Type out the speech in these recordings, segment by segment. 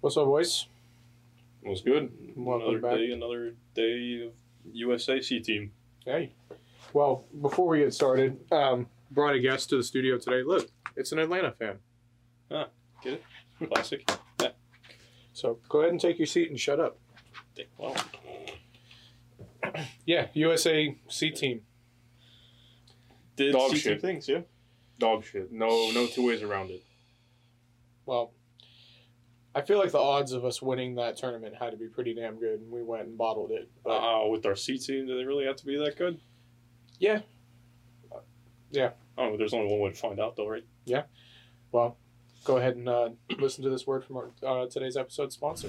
What's up, boys? What's good. Welcome another back. day, another day of USA C team. Hey. Well, before we get started, um, brought a guest to the studio today. Look, it's an Atlanta fan. Huh. Get it? Classic. Yeah. So go ahead and take your seat and shut up. Well, Yeah, USA C team. did Dog C shit. team things, yeah. Dog shit. No, no two ways around it. Well, I feel like the odds of us winning that tournament had to be pretty damn good, and we went and bottled it. But Uh, with our C team, do they really have to be that good? Yeah. Yeah. Oh, there's only one way to find out, though, right? Yeah. Well, go ahead and uh, listen to this word from our, uh, today's episode sponsor.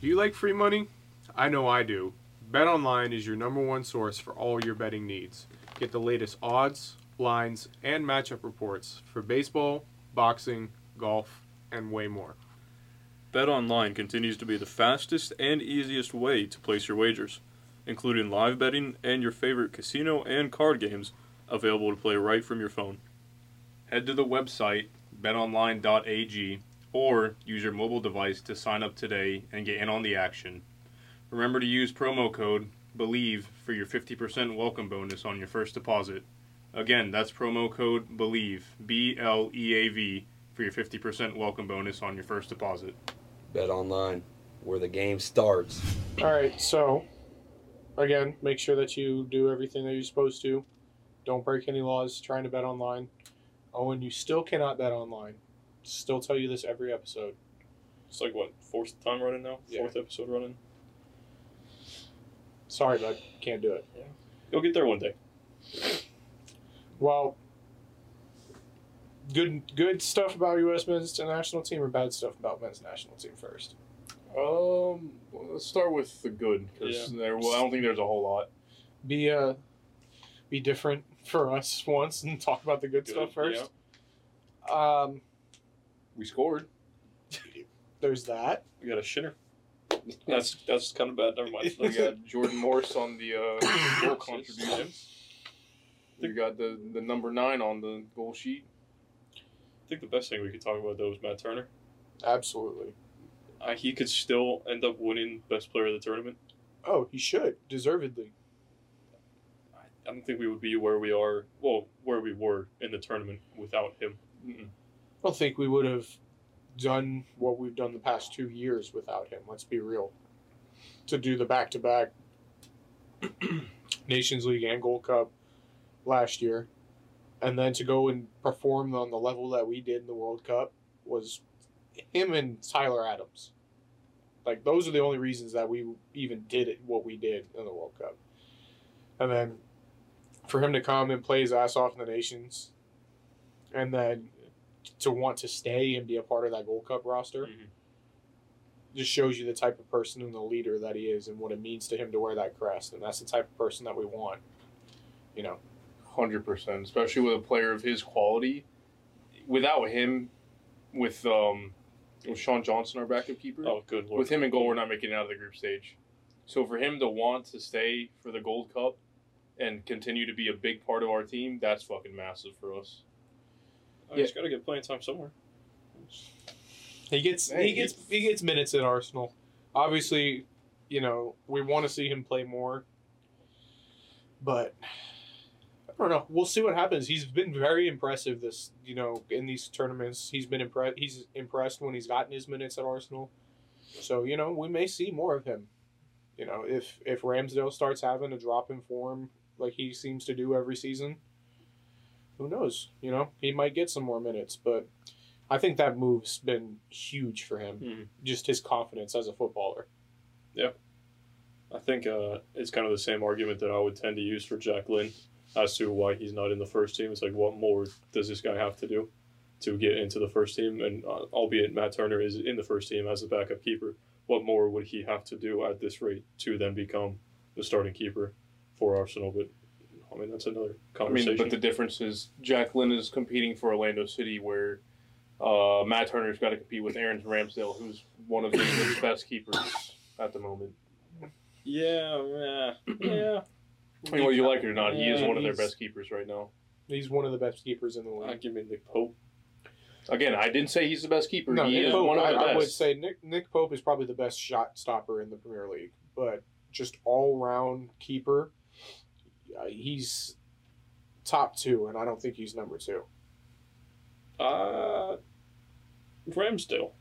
Do you like free money? I know I do. BetOnline is your number one source for all your betting needs. Get the latest odds, lines, and matchup reports for baseball, boxing, golf, and way more. BetOnline continues to be the fastest and easiest way to place your wagers, including live betting and your favorite casino and card games available to play right from your phone. Head to the website betonline.ag or use your mobile device to sign up today and get in on the action. Remember to use promo code BLEAV for your 50% welcome bonus on your first deposit. Again, that's promo code BLEAV, B L E A V, for your 50% welcome bonus on your first deposit. Bet online, where the game starts. All right, so again, make sure that you do everything that you're supposed to. Don't break any laws trying to bet online. Oh, and you still cannot bet online. Still tell you this every episode. It's like what fourth time running now, Yeah. fourth episode running. Sorry, bud, can't do it. Yeah, You'll get there one day. Well, good good stuff about U.S. men's national team or bad stuff about men's national team first. Um, well, let's start with the good because there. Well, I don't think there's a whole lot. Be uh, be different for us once and talk about the good, Good, stuff first. Um, We scored. there's that. We got a shitter. That's that's kind of bad. Never mind. We got Jordan Morris on the uh, goal contribution. We got the the number nine on the goal sheet. I think the best thing we could talk about though is Matt Turner. Absolutely. Uh, he could still end up winning best player of the tournament. Oh, he should deservedly. I, I don't think we would be where we are. Well, where we were in the tournament without him. Mm-mm. I don't think we would have done what we've done the past two years without him. Let's be real. To do the back to back Nations League and Gold Cup last year, and then to go and perform on the level that we did in the World Cup was him and Tyler Adams. Like those are the only reasons that we even did it what we did in the World Cup. And then for him to come and play his ass off in the Nations, and then to want to stay and be a part of that Gold Cup roster Mhm. just shows you the type of person and the leader that he is and what it means to him to wear that crest. And that's the type of person that we want. You know, Hundred percent, especially with a player of his quality. Without him, with um, with Sean Johnson, our backup keeper. Oh, good lord. With him in goal, we're not making it out of the group stage. So for him to want to stay for the Gold Cup and continue to be a big part of our team, that's fucking massive for us. Oh, he's got to get playing time somewhere. he gets Hey, he gets he gets minutes at Arsenal. Obviously, you know we want to see him play more, but I don't know. We'll see what happens. He's been very impressive this you know in these tournaments. He's been impressed. He's impressed when he's gotten his minutes at Arsenal. So you know we may see more of him. You know if if Ramsdale starts having a drop in form like he seems to do every season, who knows? You know he might get some more minutes, but. I think that move's been huge for him. Mhm. Just his confidence as a footballer. Yeah. I think uh, it's kind of the same argument that I would tend to use for Jack Lynn as to why he's not in the first team. It's like, what more does this guy have to do to get into the first team? And uh, albeit Matt Turner is in the first team as a backup keeper, what more would he have to do at this rate to then become the starting keeper for Arsenal? But I mean, that's another I conversation. mean, but the difference is Jack Lynn is competing for Orlando City, where uh, Matt Turner's got to compete with Aaron Ramsdale, who's one of the best keepers at the moment. yeah, yeah, yeah. I mean, whether you like it or not, he is Yeah, one of their he's- best keepers right now. He's one of the best keepers in the league. give me Nick Pope. Again, I didn't say he's the best keeper. No, he Nick is Pope, one of I, the I best. would say Nick Nick Pope is probably the best shot stopper in the Premier League, but just all round keeper, uh, he's top two, and I don't think he's number two. Uh, Ramsdale.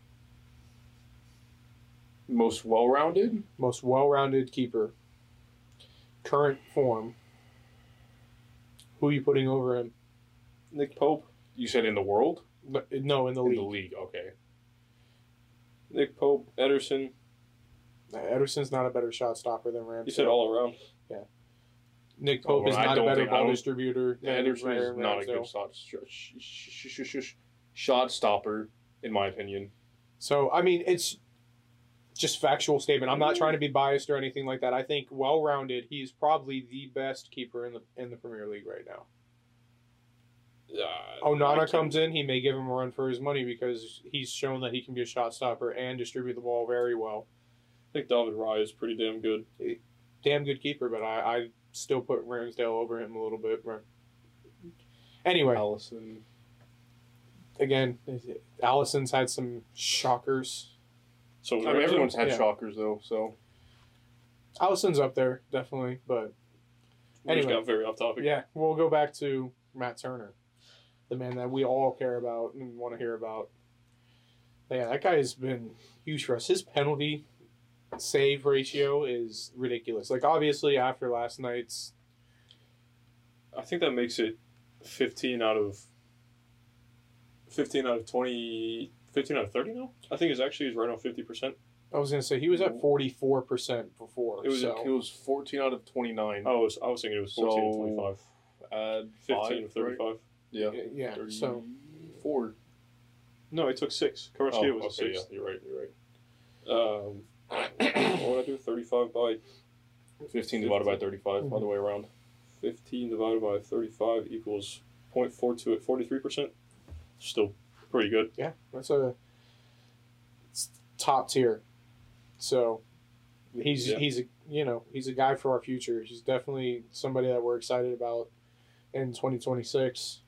Most well-rounded. Most well-rounded keeper, current form. Who are you putting over him? Nick Pope. You said in the world. No, No, in the in league. the league. Okay. Nick Pope. Ederson. Ederson's not a better shot stopper than Ramsdale. You said all around. Yeah. Nick Pope Oh, is not a better think- ball don't- distributor than Ederson is Ram- not a Ramsdale. good shot sh- sh- sh- sh- sh- sh- shot stopper, in my opinion. So I mean, it's just factual statement. I'm not trying to be biased or anything like that. I think well-rounded, he's probably the best keeper in the in the Premier League right now. Uh, Onana comes in, he may give him a run for his money because he's shown that he can be a shot stopper and distribute the ball very well. I think David Raya is pretty damn good. Damn good keeper, but I, I still put Ramsdale over him a little bit. But anyway, Alisson. again, Alisson's had some shockers. So I mean, everyone's had Yeah. shockers though. So Alisson's up there definitely, but we just anyway. got very off topic. Yeah, we'll go back to Matt Turner, the man that we all care about and want to hear about. Yeah, that guy has been huge for us. His penalty save ratio is ridiculous. Like obviously after last night's I think that makes it 15 out of 15 out of 20 15 out of 30 now. I think it's actually is right on 50%. I was gonna say he was at forty four percent before. it was so. it was fourteen out of twenty nine. Oh, I was I was thinking it was 14 and So, 25. Add 15 five, and 35. Yeah. yeah. So four. No, it took 6. Kvaratskhelia Oh, was okay, a 6. yeah, you're right. You're right. Um what would I do? 35 by Fifteen divided by thirty-five. Mhm. Other way around. 15 divided by 35 equals 0.42 at 43%. Still pretty good. yeah, that's a it's top tier. So he's Yeah. he's a you know he's a guy for our future. He's definitely somebody that we're excited about in 2026.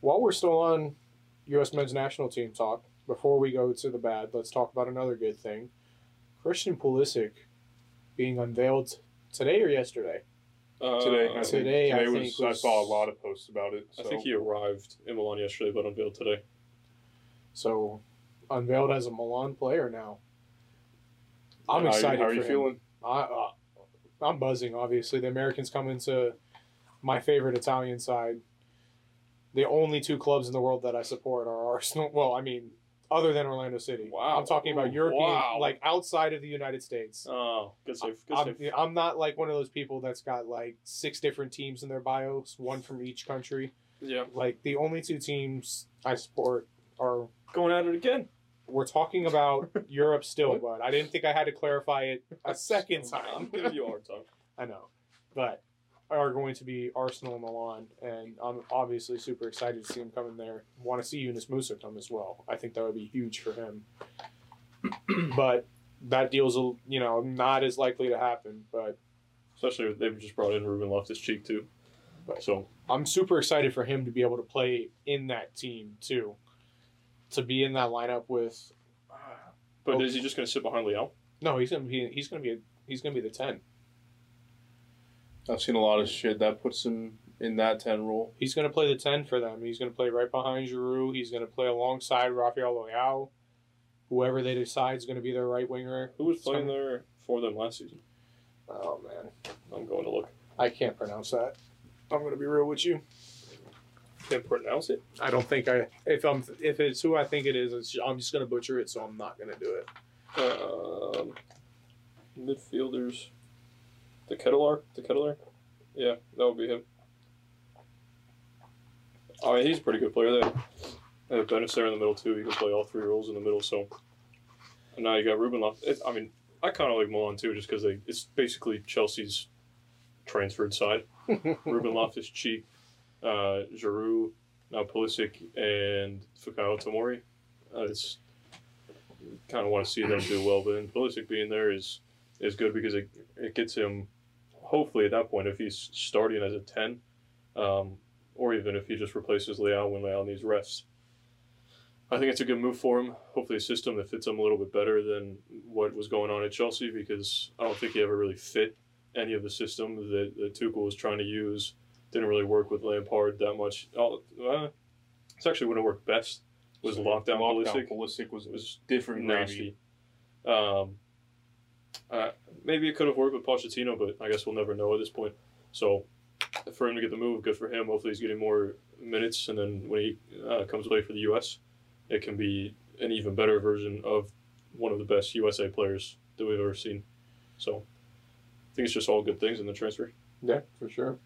While we're still on U.S. men's national team talk, before we go to the bad, let's talk about another good thing. Christian Pulisic being unveiled today or yesterday. Uh, Today. I think. Today, I Today think was, I saw a lot of posts about it. I think he arrived in Milan yesterday, but unveiled today. So unveiled as a Milan player now. I'm How- excited. How are for you him. feeling? I, uh, I'm buzzing. Obviously, the Americans come into my favorite Italian side. The only two clubs in the world that I support are Arsenal. Well, I mean, other than Orlando City. Wow. I'm talking about Ooh, European, wow. like outside of the United States. Oh, good save. Good I'm, save. I'm not like one of those people that's got like six different teams in their bios, one from each country. Yeah. Like the only two teams I support are Going at it again. we're talking about Europe still, but I didn't think I had to clarify it a second I'm time. giving you a hard time. I know, but are going to be Arsenal and Milan, and I'm obviously super excited to see him come in there. Want to see Yunus Musah come as well. I think that would be huge for him. but that deal's a- you know not as likely to happen. But Especially if they've just brought in Ruben Loftus Cheek too. Right. So I'm super excited for him to be able to play in that team too, to be in that lineup with. Uh, but Oh. is he just gonna sit behind Leao? No, he's gonna be he's gonna be a, he's gonna be the ten. I've seen a lot of shit that puts him in that ten role. He's going to play the 10 for them. He's going to play right behind Giroud. He's going to play alongside Rafael Leao. Whoever they decide is going to be their right winger. Who was playing Some- there for them last season? Oh, man. I'm going to look. I can't pronounce that. I'm going to be real with you. Can't pronounce it. I don't think I. If I'm, if it's who I think it is, it's, I'm just going to butcher it, so I'm not going to do it. Um, midfielders. De Ketelaere? De Ketelaere? Yeah, that would be him. I mean, he's a pretty good player. They they have Bennacer there in the middle too. He can play all three roles in the middle. So, and now you got Ruben Loftus. I mean, I kind of like Milan too, just because they it's basically Chelsea's transferred side. Ruben Loftus Cheek, uh, Giroud, now Pulisic, and Fikayo Tomori. Uh, it's kind of want to see them do well, but then Pulisic being there is is good because it, it gets him. Hopefully, at that point, if he's starting as a ten, um, or even if he just replaces Leao when Leao needs rest, I think it's a good move for him. Hopefully, a system that fits him a little bit better than what was going on at Chelsea because I don't think he ever really fit any of the system that, that Tuchel was trying to use. Didn't really work with Lampard that much. Oh, uh, it's actually when it worked best was lockdown, Lockdown Pulisic. Pulisic was, It was different nasty. Um, uh, maybe it could have worked with Pochettino, but I guess we'll never know at this point. So, for him to get the move, good for him. Hopefully, he's getting more minutes, and then when he uh, comes play for the U.S., it can be an even better version of one of the best USA players that we've ever seen. So, I think it's just all good things in the transfer. Yeah, for sure.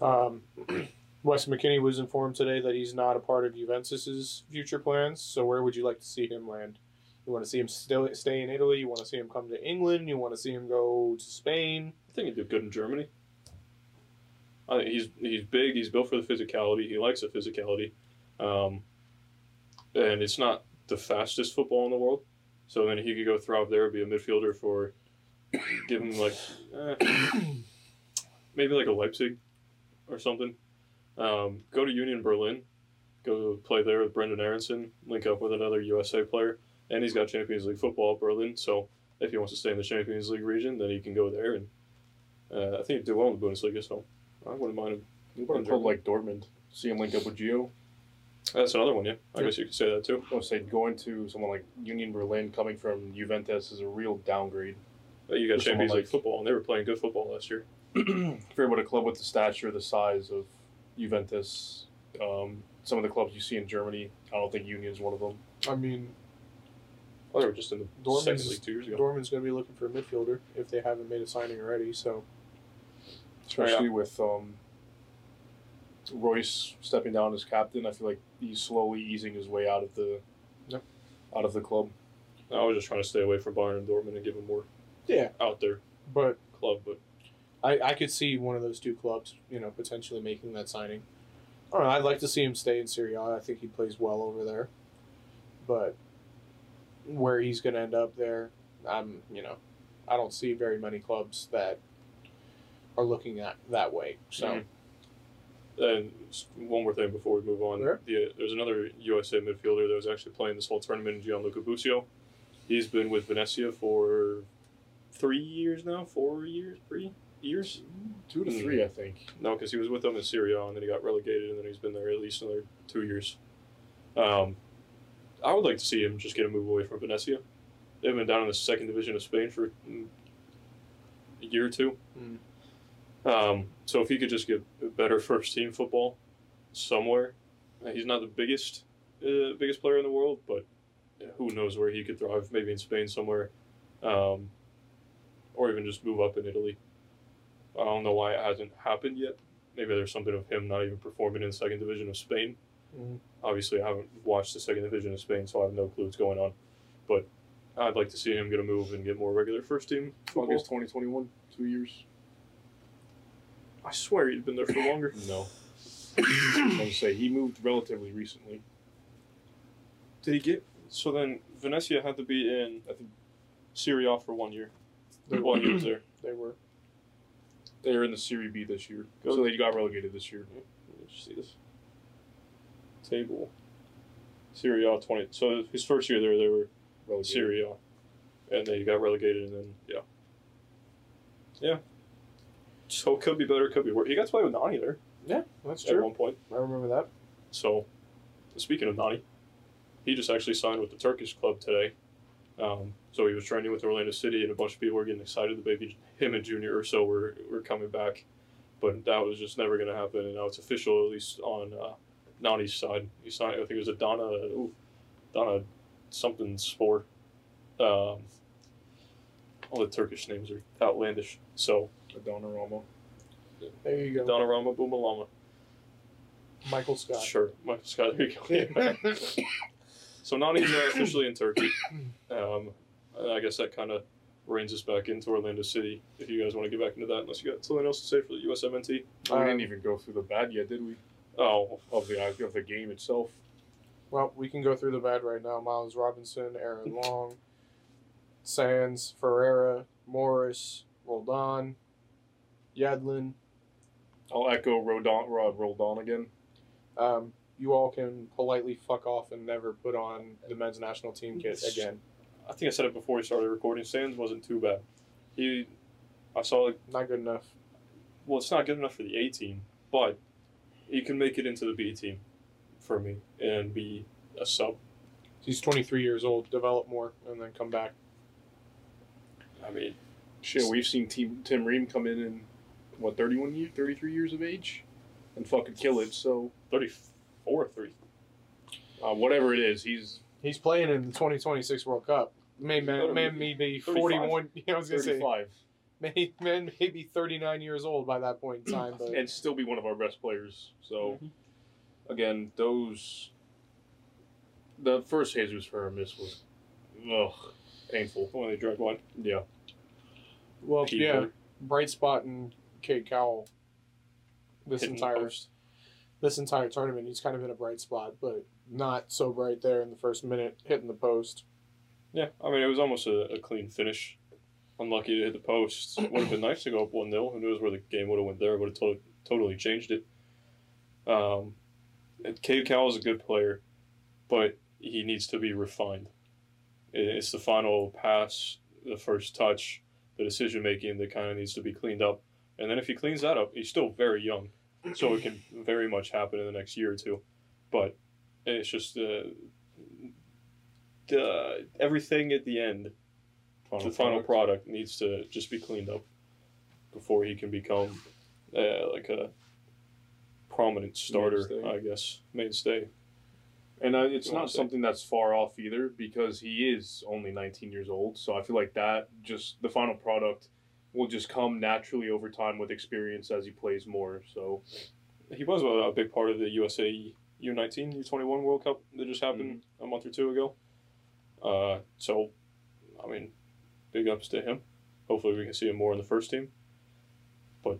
Um, Wes McKennie was informed today that he's not a part of Juventus's future plans. So where would you like to see him land? You want to see him still stay in Italy? You want to see him come to England? You want to see him go to Spain? I think he'd do good in Germany. I think he's he's big. He's built for the physicality. He likes the physicality, um, and it's not the fastest football in the world. So then he could go thrive there, be a midfielder for, give him like, eh, maybe like a Leipzig, or something. Um, go to Union Berlin, go play there with Brenden Aaronson, link up with another USA player, and he's got Champions League football at Berlin. So if he wants to stay in the Champions League region, then he can go there and uh, I think he'd do well in the Bundesliga, so I wouldn't mind him. You would have told like Dortmund, see him link up with Gio. That's another one, yeah. I Yeah. guess you could say that too. I would say going to someone like Union Berlin coming from Juventus is a real downgrade. But you got Champions League like- football, and they were playing good football last year. If you're with a club with the stature, the size of Juventus, um, some of the clubs you see in Germany, I don't think Union is one of them. I mean, Oh, they were just in the Dortmund's- second league two years ago. Dortmund's going to be looking for a midfielder if they haven't made a signing already. So Especially with um, Reus stepping down as captain, I feel like he's slowly easing his way out of the Yep. out of the club. I was just trying to stay away from Bayern and Dortmund and give him more yeah, out there but club, but I, I could see one of those two clubs, you know, potentially making that signing. I don't know. I'd like to see him stay in Serie A. I think he plays well over there. But where he's going to end up there, I'm, you know, I don't see very many clubs that are looking at that way. So, Mhm. And one more thing before we move on. Sure. The, there's another USA midfielder that was actually playing this whole tournament, Gianluca Busio. He's been with Venezia for three years now, four years, three years. Two to three, I think. No, because he was with them in Serie A, and then he got relegated, and then he's been there at least another two years. Um, I would like to see him just get a move away from Venezia. They've been down in the second division of Spain for mm, a year or two. Mm. Um, so if he could just get better first team football somewhere, uh, he's not the biggest uh, biggest player in the world, but who knows where he could thrive? Maybe in Spain somewhere, um, or even just move up in Italy. I don't know why it hasn't happened yet. Maybe there's something of him not even performing in the second division of Spain. Mhm. Obviously, I haven't watched the second division of Spain, so I have no clue what's going on. But I'd like to see him get a move and get more regular first team football. August 2021, two years. I swear he'd been there for longer. No. I was say he moved relatively recently. Did he get? So then Venezia had to be in I think Serie A for one year while he was there. they were. They were in the Serie B this year, Go- so they got relegated this year. Let me just see this table. Serie A twenty. So his first year there, they were Relegated. Serie A, and then he got relegated, and then yeah, yeah. So it could be better, could be worse. He got to play with Nani there Yeah, that's at true. one point. I remember that. So, speaking of Nani, he just actually signed with the Turkish club today. Um, so he was training with Orlando City, and a bunch of people were getting excited that maybe him and Junior Urso were, were coming back. But that was just never going to happen, and now it's official, at least on uh, Nani's side. He signed, I think it was a Donna, ooh, Donna something sport. Um, all the Turkish names are outlandish. So, Adana Rama. There you go. Donna Rama Boomalama. Michael Scott. Sure, Michael Scott, there you go. So Nani's officially in Turkey. Um, and I guess that kind of reins us back into Orlando City. If you guys want to get back into that, unless you got something else to say for the USMNT. we Um, didn't even go through the bad yet, did we? Oh, Of the of the game itself. Well, we can go through the bad right now. Miles Robinson, Aaron Long, Sands, Ferreira, Morris, Roldan, Yedlin. I'll echo Rodon, Rod Roldan again. Um, you all can politely fuck off and never put on the men's national team kit again. I think I said it before we started recording. Sands wasn't too bad. He, I saw like, Not good enough. well, it's not good enough for the A team, but he can make it into the B team for me and be a sub. He's 23 years old. Develop more and then come back. I mean, Shit, we've seen Tim, Tim Ream come in in what 31 years, 33 years of age, and fucking kill it. So 34, 30. uh, whatever it is, he's He's playing in the 2026 World Cup. May man, Better man be may be 35. 41. Yeah, I was gonna say 35 may man may be 39 years old by that point in time. But and still be one of our best players. So Mhm. again, those the first Jesus Ferrer miss was ugh painful. When they drag one. Yeah, well, Pete yeah, Hurt bright spot in Cade Cowell. This hitting entire post. this entire tournament, he's kind of in a bright spot, but not so bright there in the first minute, hitting the post. Yeah, I mean, it was almost a, a clean finish. Unlucky to hit the post. Would have been nice to go up 1 0. Who knows where the game would have went there. Would have to- totally changed it. Um, Cade Cowell is a good player, but he needs to be refined. It's the final pass, the first touch, the decision making that kind of needs to be cleaned up. And then if he cleans that up, he's still very young, so it can very much happen in the next year or two. But it's just uh, everything at the end the final product needs to just be cleaned up before he can become uh, like a prominent starter, Mainstay. I guess, mainstay. And uh, it's You not something that's far off either because he is only 19 years old. So I feel like that just the final product will just come naturally over time with experience as he plays more. So He was a, a big part of the USA U19, U21 World Cup that just happened a month or two ago. Uh, so, I mean, big ups to him. Hopefully, we can see him more in the first team. But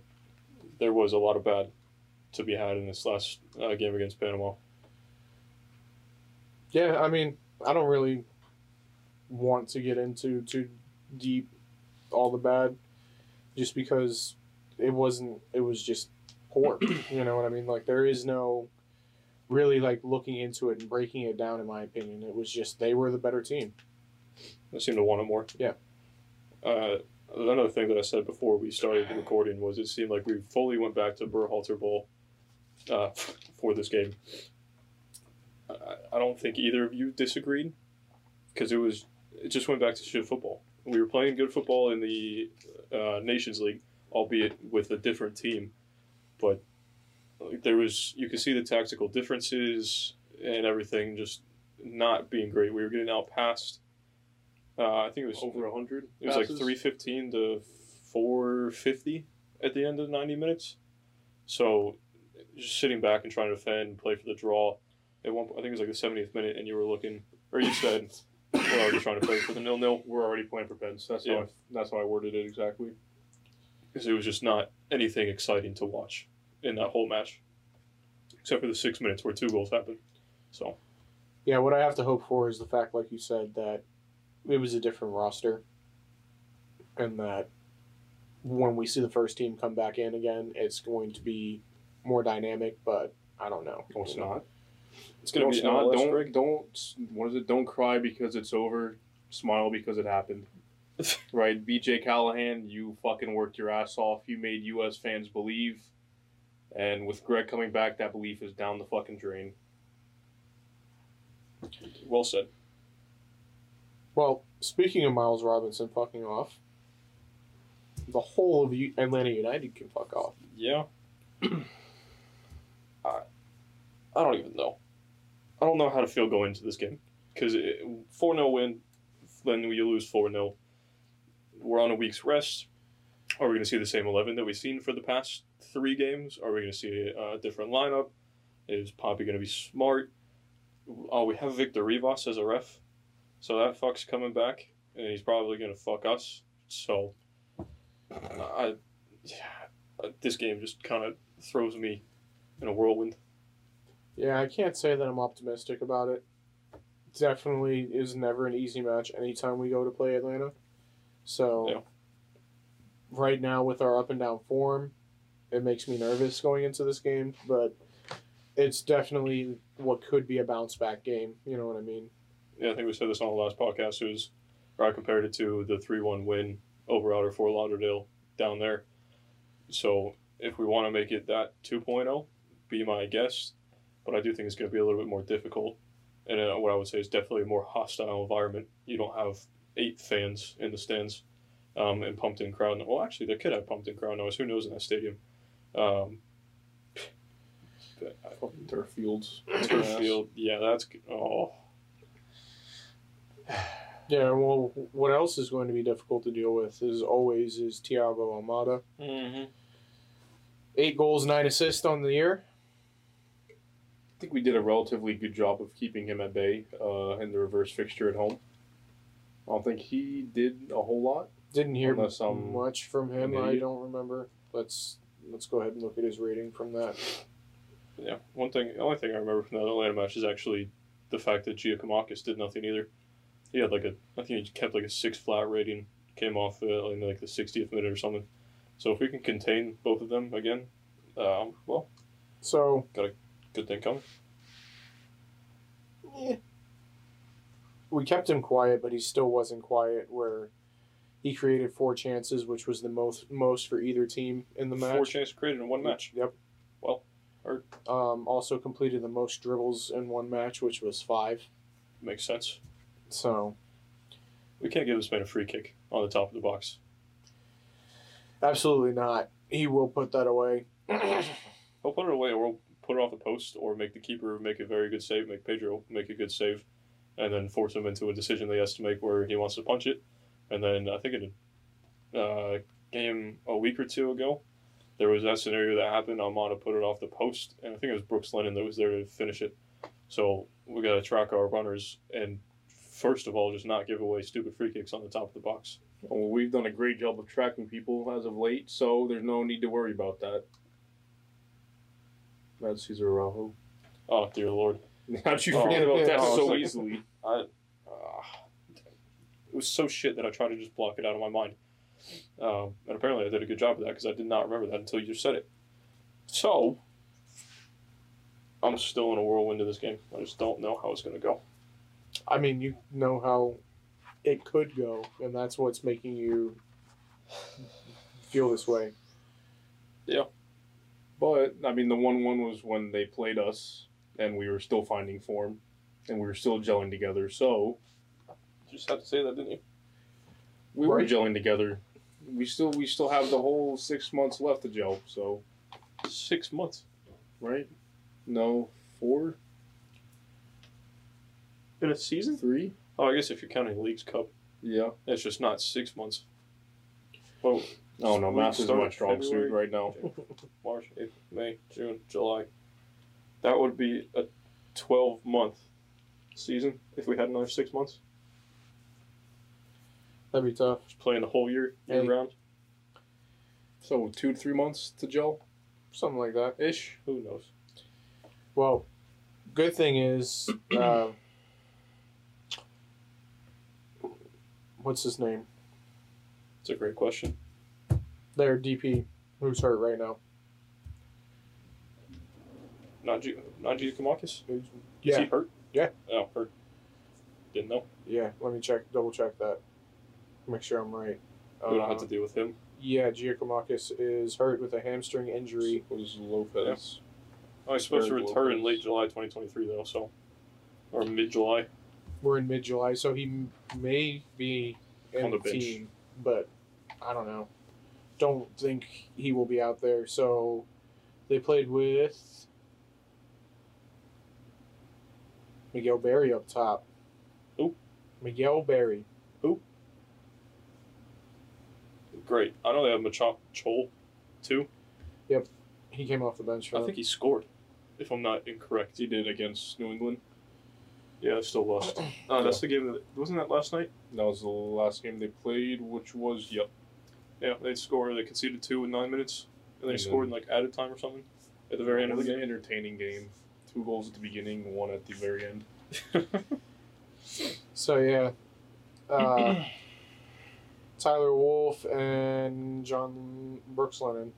there was a lot of bad to be had in this last uh, game against Panama. Yeah, I mean, I don't really want to get into too deep all the bad, just because it wasn't. It was just poor. you know what I mean? Like there is no really like looking into it and breaking it down. In my opinion, it was just they were the better team. I seem to want it more. Yeah. Uh, another thing that I said before we started recording was it seemed like we fully went back to Berhalter Bowl uh, for this game. I, I don't think either of you disagreed because it was it just went back to shit football. We were playing good football in the uh, Nations League, albeit with a different team, but like, there was you could see the tactical differences and everything just not being great. We were getting out. Uh, I think it was over 100. it was like three fifteen to four fifty at the end of ninety minutes. So just sitting back and trying to defend, play for the draw. At one, point, I think it was like the seventieth minute, and you were looking, or you said, "We're already trying to play for the nil nil." We're already playing for pens. That's Yeah. how I, that's how I worded it exactly. because it was just not anything exciting to watch in that whole match, except for the six minutes where two goals happened. So Yeah, what I have to hope for is the fact, like you said, that it was a different roster, and that when we see the first team come back in again, it's going to be more dynamic. But I don't know. No, it's You know? not. it's gonna no, be it's not. Don't Greg. don't. What is it? Don't cry because it's over. Smile because it happened. right, BJ Callaghan, you fucking worked your ass off. You made U.S. fans believe, and with Greg coming back, that belief is down the fucking drain. Well said. Well, speaking of Miles Robinson fucking off, the whole of U- Atlanta United can fuck off. Yeah. I, I don't even know. I don't know how to feel going into this game because four 0 win, then you lose four 0 We're on a week's rest. Are we going to see the same eleven that we've seen for the past three games? Are we going to see a different lineup? Is Poppy going to be smart? Oh, we have Victor Rivas as a ref, so that fuck's coming back, and he's probably going to fuck us. So, I, yeah, this game just kind of throws me in a whirlwind. Yeah, I can't say that I'm optimistic about it. Definitely is never an easy match anytime we go to play Atlanta. So, Yeah. Right now with our up and down form, it makes me nervous going into this game. But it's definitely what could be a bounce back game. You know what I mean? Yeah, I think we said this on the last podcast. It was, or I compared it to the 3 1 win over Outer Fort Lauderdale down there. So if we want to make it that 2.0, be my guess. But I do think it's going to be a little bit more difficult. And uh, what I would say is definitely a more hostile environment. You don't have eight fans in the stands um, and pumped in crowd. Noise. Well, actually, they could have pumped in crowd noise. Who knows in that stadium? Um, but I- Fucking turf fields. turf field, yeah, that's g- oh. Yeah. Well, what else is going to be difficult to deal with, as always, is Thiago Almada. Mm-hmm. Eight goals, nine assists on the year. I think we did a relatively good job of keeping him at bay uh, in the reverse fixture at home. I don't think he did a whole lot. Didn't hear Unless I'm much from him. I don't remember. Let's let's go ahead and look at his rating from that. Yeah, one thing, the only thing I remember from that Atlanta match is actually the fact that Giakoumakis did nothing either. He had like a, I think he kept like a six flat rating, came off uh, in like the 60th minute or something. So if we can contain both of them again, um, well, So got a good thing coming. eh, we kept him quiet, but he still wasn't quiet. Where he created four chances, which was the most most for either team in the match. Four chances created in one match. Yep. Well, heard. Um, also completed the most dribbles in one match, which was five. Makes sense. So We can't give this man a free kick on the top of the box. absolutely not. He will put that away. He'll put it away or we'll put it off the post or make the keeper make a very good save, make Pedro make a good save, and then force him into a decision he has to make where he wants to punch it. And then I think in a uh, game a week or two ago, there was that scenario that happened. Almada put it off the post, and I think it was Brooks Lennon that was there to finish it. So we got to track our runners and first of all, just not give away stupid free kicks on the top of the box. Well, we've done a great job of tracking people as of late, so there's no need to worry about that. That's Cesar Araujo. Oh dear lord. How'd you Oh, forget about that yeah. so easily? I, it was so shit that I tried to just block it out of my mind. Um, and apparently I did a good job of that because I did not remember that until you just said it. So, I'm still in a whirlwind of this game. I just don't know how it's going to go. I mean, you know how it could go, and that's what's making you feel this way. Yeah. But I mean, the one-one was when they played us, and we were still finding form, and we were still gelling together. So You just had to say that, didn't you? we were Right. gelling together. We still we still have the whole six months left to gel. So Six months. right? No, four, In a season? three. Oh, I guess if you're counting League's Cup, Yeah. it's just not six months. Oh, well, Oh no, We math is started my strong suit right now. March, April, May, June, July. That would be a 12 month season if we had another six months. That'd be tough. Just playing the whole year, year Hey. round. So two to three months to gel Something like that. ish. Who knows? Well, good thing is, uh, what's his name? It's a great question. Their DP, who's hurt right now. Naji Naji Kamakis? Is Yeah, he hurt? Yeah. Oh, hurt. Didn't know. yeah. Let me check, double check that. Make sure I'm right. We don't Uh, have to deal with him. Yeah, Giakoumakis is hurt with a hamstring injury. Was Lopez. Oh, he's supposed to return in Lopez. late July 2023, though, so. Or mid July. We're in mid July, so he m- may be in On the the bench. team, but I don't know. Don't think he will be out there. So they played with Miguel Berry up top. Who? Miguel Barry. Berry. Great. I know they have Machop Chol, too. Yep, he came off the bench for I them. think he scored, if I'm not incorrect. He did against New England. Yeah, they still lost. Oh, that's the game that. Wasn't that last night? That was the last game they played, which was yep. Yeah, they scored. They conceded two in nine minutes, and they And scored in like added time or something at the very end of the game. entertaining game. Two goals at the beginning, one at the very end. So yeah, uh, Tyler Wolff and John Brooks Lennon.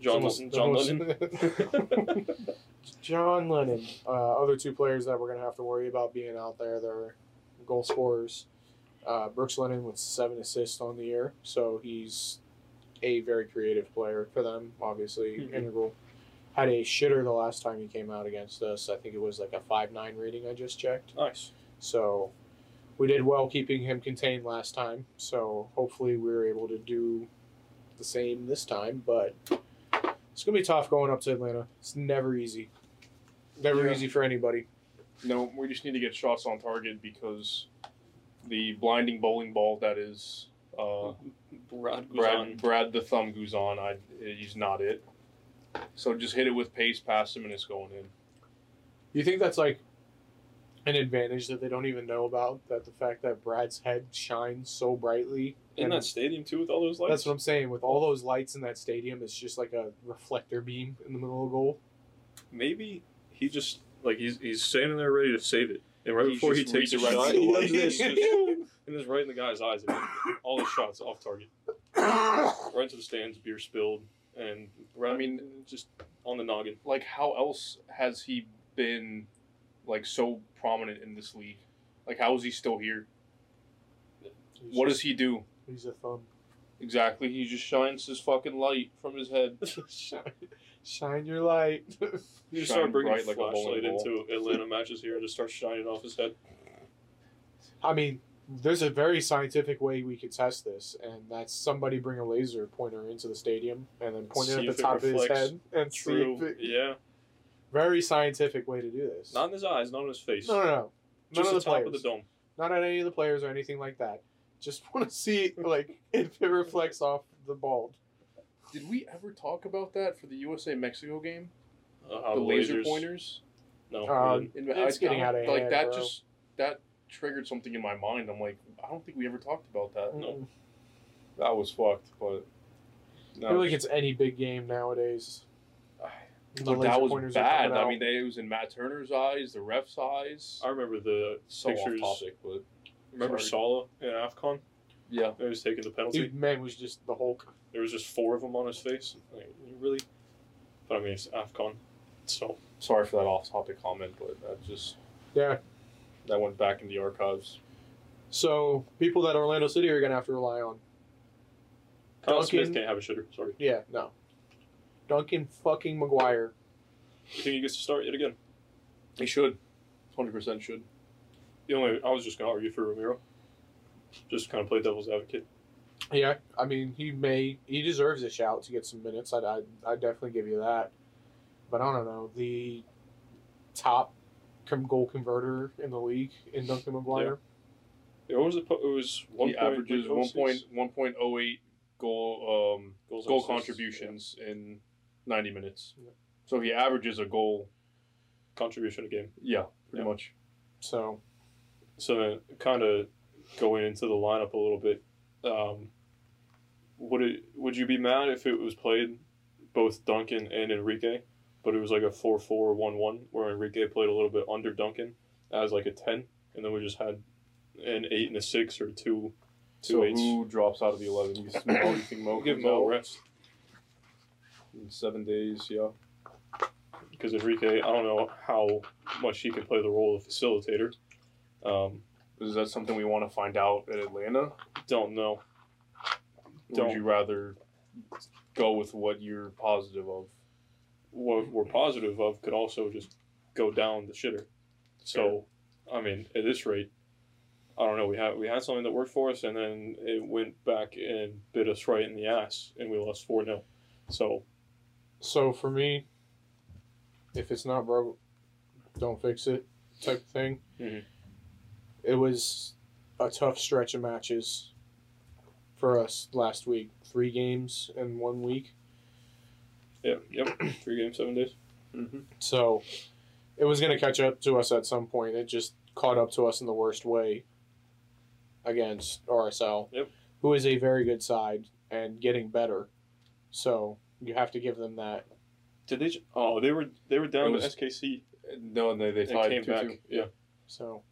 John, Almost- John almost- Lennon. John Lennon. Uh, other two players that we're gonna have to worry about being out there. They're goal scorers. Uh, Brooks Lennon with seven assists on the year, so he's a very creative player for them. Obviously, Mhm. integral. Had a shitter the last time he came out against us. I think it was like a five nine rating. I just checked. Nice. So we did well keeping him contained last time. So hopefully we are able to do the same this time. But it's gonna be tough going up to Atlanta. It's never easy. Never Yeah. easy for anybody. No, we just need to get shots on target because the blinding bowling ball that is uh, Brad Brad, Brad the Thumb Guzan, I he's not it. So just hit it with pace, pass him, and it's going in. You think that's like an advantage that they don't even know about? That the fact that Brad's head shines so brightly in and that stadium too with all those lights. That's what I'm saying. With all those lights in that stadium, it's just like a reflector beam in the middle of the goal. Maybe he just like he's he's standing there ready to save it, and right He before he takes a redirects shot, he does this, just, and it's right in the guy's eyes. I mean, all his shots off target, right into the stands, beer spilled, and right, I mean just on the noggin. Like, how else has he been like so prominent in this league? Like, how is he still here? He's What just- does he do? He's a thumb. Exactly, he just shines his fucking light from his head. shine, shine your light. You just Shine start bringing bright like a flashlight bowling ball. into Atlanta matches here and just start shining off his head. I mean, there's a very scientific way we could test this, and that's somebody bring a laser pointer into the stadium and then point it at if the it top of his head and see if it, Yeah. Very scientific way to do this. Not in his eyes, not in his face. no, no, no. None just of the, the top players. of the dome. Not at any of the players or anything like that. Just want to see like if it reflects off the bald. Did we ever talk about that for the USA Mexico game? Uh, how the laser lasers- pointers. No. Um, we didn't. And It's getting I- out of like hand, that. bro. Just that triggered something in my mind. I'm like, I don't think we ever talked about that. No. That was fucked, but I feel like it's any big game nowadays. The But that was bad. I mean, they, it was in Matt Turner's eyes, the ref's eyes. I remember the so pictures. off topic, but Remember Sorry. Salah in AFCON? yeah. He was taking the penalty. dude, man was just the Hulk. There was just four of them on his face. Like, you really? But I mean, it's AFCON. So, Sorry for that off-topic comment, but that just Yeah. that went back in the archives. So people that Orlando City are gonna have to rely on. Kyle Smith can't have a shitter. Sorry. Yeah, no. Duncan fucking McGuire. You think he gets to start yet again? He should, hundred percent should. The only I was just gonna argue for Ramiro. Just kind of play devil's advocate. Yeah, I mean he may he deserves a shout to get some minutes. I'd I'd, I'd definitely give you that. But I don't know the top com- goal converter in the league in Duncan McGuire. Yeah, what was it? po- It was one he averages one point one point oh eight goal um goals goal assists. contributions in ninety minutes. Yeah. So he averages a goal. contribution a game. Yeah, pretty Yeah. much. So So kind of going into the lineup a little bit, um, would it would you be mad if it was played both Duncan and Enrique, but it was like a 4-4-1-1 where Enrique played a little bit under Duncan as like a ten, and then we just had an eight and a six or two two So eights. who drops out of the eleven? You, think Mo, you think Mo We'll give Mo out rest in seven days? Yeah. because Enrique, I don't know how much he can play the role of facilitator. Um, Is that something we want to find out at Atlanta? don't know. Or Don't. would you rather go with what you're positive of? what we're positive of could also just go down the shitter. So, I mean, at this rate, I don't know. We had we had something that worked for us, and then it went back and bit us right in the ass, and we lost four 0 So, so for me, if it's not broke, don't fix it type of thing. Mhm. It was a tough stretch of matches for us last week. Three games in one week. yeah, yep, three games, seven days. Mm-hmm. So it was going to catch up to us at some point. It just caught up to us in the worst way against RSL, Yep. who is a very good side and getting better. So you have to give them that. Did they? j- Oh, they were they were down It to was- SKC No, and they they and tied came two back. two Yeah, So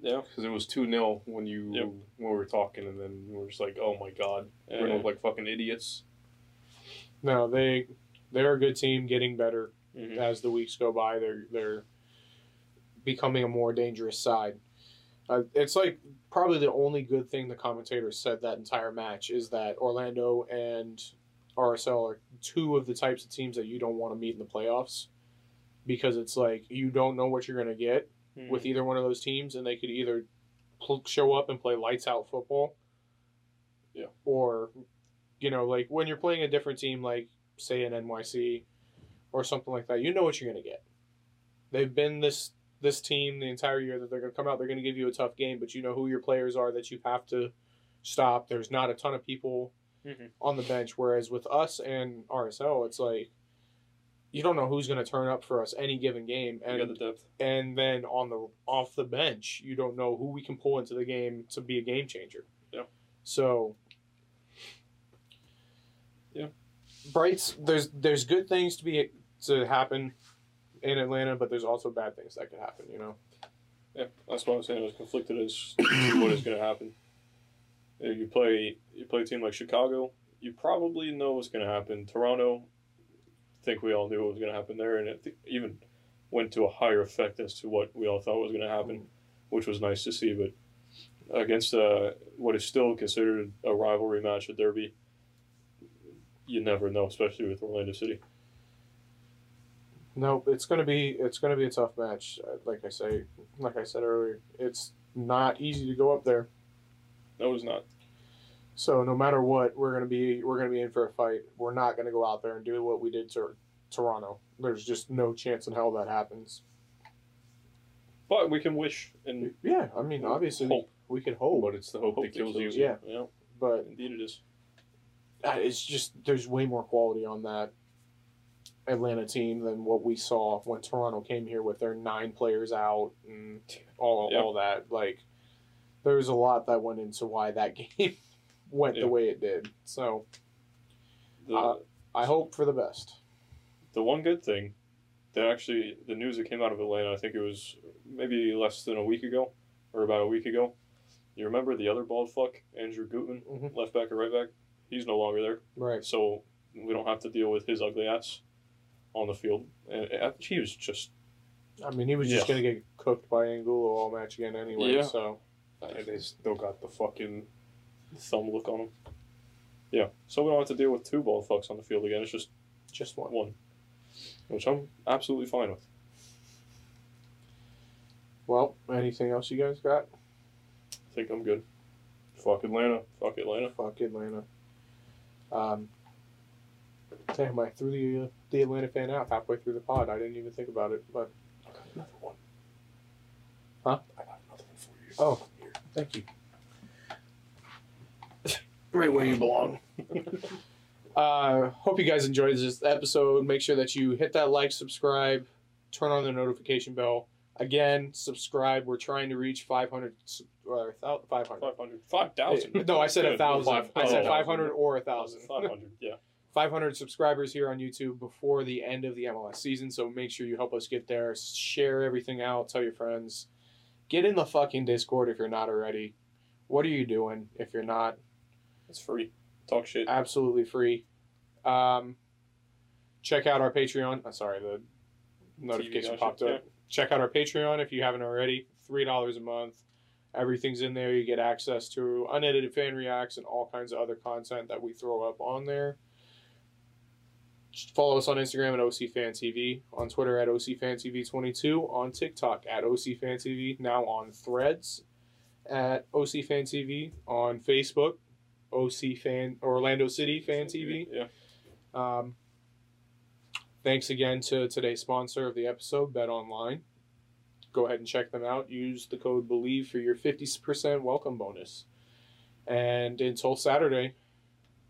yeah. because it was two 0 when you Yep. when we were talking, and then we were just like, oh my god, we're gonna look like fucking idiots. no, they they're a good team, getting better. Mhm. as the weeks go by. They're they're becoming a more dangerous side. Uh, it's like probably the only good thing the commentators said that entire match is that Orlando and RSL are two of the types of teams that you don't want to meet in the playoffs because it's like you don't know what you're going to get Mhm. with either one of those teams, and they could either pl- show up and play lights out football, Yeah. or you know, like when you're playing a different team, like say an NYC or something like that, you know what you're going to get. They've been this this team the entire year that they're going to come out. They're going to give you a tough game, but you know who your players are that you have to stop. There's not a ton of people Mhm. on the bench, whereas with us and RSL, it's like you don't know who's going to turn up for us any given game, and the depth. and then on the off the bench, you don't know who we can pull into the game to be a game changer. Yeah. So. Yeah. Brights. There's there's good things to be to happen in Atlanta, but there's also bad things that could happen. You know. Yeah, that's what I'm saying. I was conflicted as to what is going to happen. You play, you play a team like Chicago, you probably know what's going to happen. Toronto, I think we all knew what was going to happen there, and it even went to a higher effect as to what we all thought was going to happen, which was nice to see. But against uh, what is still considered a rivalry match, a derby, you never know, especially with Orlando City. No, it's gonna be it's gonna be a tough match. Uh, Like I say, like I said earlier, it's not easy to go up there. No, it's not. So no matter what, we're gonna be we're gonna be in for a fight. We're not gonna go out there and do what we did to Toronto. There's just no chance in hell that happens. But we can wish and Yeah, I mean, obviously Hope. we can hope, but it's the hope, hope that kills you. Yeah. Yeah, but indeed it is. uh, it's just there's way more quality on that Atlanta team than what we saw when Toronto came here with their nine players out and all Yeah. all that. Like there's a lot that went into why that game went Yeah. the way it did. So The, Uh, I hope for the best. the one good thing that actually the news that came out of Atlanta, I think it was maybe less than a week ago or about a week ago. You remember the other bald fuck, Andrew Gutman, Mhm. left back or right back? He's no longer there, Right. so we don't have to deal with his ugly ass on the field. And he was just I mean, he was just gonna get cooked by Angulo all match again anyway. Yeah. So And they still got the fucking thumb look on them. Yeah, so we don't have to deal with two ball fucks on the field again. It's just just one. one, which I'm absolutely fine with. Well, anything else you guys got? I think I'm good. fuck Atlanta. Fuck Atlanta. Fuck Atlanta. Um, damn, I threw the uh, the Atlanta fan out halfway through the pod. I didn't even think about it, but I got another one. Huh? I got another one for you. Oh. Thank you. right where you belong. uh, hope you guys enjoyed this episode. Make sure that you hit that like, subscribe, turn on the notification bell. Again, subscribe. We're trying to reach 500, sub- or 500. 500. 5,000. No, I said a thousand. Five- I said oh. 500 or a thousand. 500, yeah. 500 subscribers here on YouTube before the end of the MLS season. So make sure you help us get there. Share everything out. Tell your friends. Get in the fucking Discord if you're not already. What are you doing if you're not? It's free. Talk shit. Absolutely free. Um, check out our Patreon. Uh, sorry, the notification popped up. Check out our Patreon if you haven't already. Three dollars a month. Everything's in there. You get access to unedited fan reacts and all kinds of other content that we throw up on there. Follow us on Instagram at OCFanTV, on Twitter at OCFanTV22, on TikTok at OCFanTV, now on Threads at OCFanTV, on Facebook, OC Fan Orlando City Fan TV. Yeah. Um, thanks again to today's sponsor of the episode, Bet Online. Go ahead and check them out. Use the code BLEAV for your 50% welcome bonus. And until Saturday,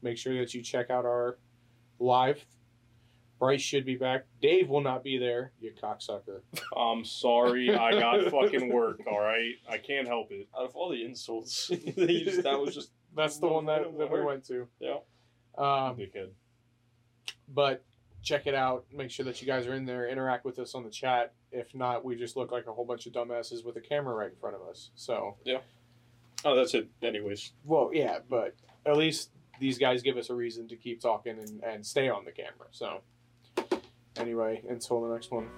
make sure that you check out our live. Bryce should be back. Dave will not be there, you cocksucker. I'm sorry. I got fucking work. All right. I can't help it. Out of all the insults, you just, that was just. That's the one that, that we went to. Yeah. Um, Dickhead. but check it out. Make sure that you guys are in there. Interact with us on the chat. If not, we just look like a whole bunch of dumbasses with a camera right in front of us. So, yeah. Oh, that's it. Anyways. well, yeah, but at least these guys give us a reason to keep talking and, and stay on the camera. So, Anyway, until the next one.